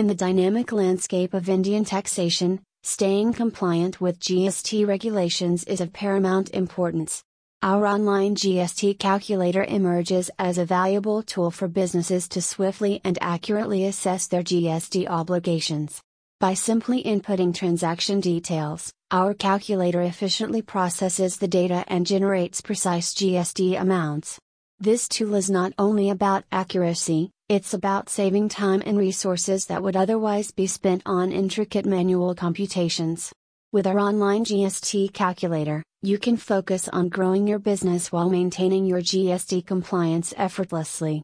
In the dynamic landscape of Indian taxation, staying compliant with GST regulations is of paramount importance. Our online GST calculator emerges as a valuable tool for businesses to swiftly and accurately assess their GST obligations. By simply inputting transaction details, our calculator efficiently processes the data and generates precise GST amounts. This tool is not only about accuracy, it's about saving time and resources that would otherwise be spent on intricate manual computations. With our online GST calculator, you can focus on growing your business while maintaining your GST compliance effortlessly.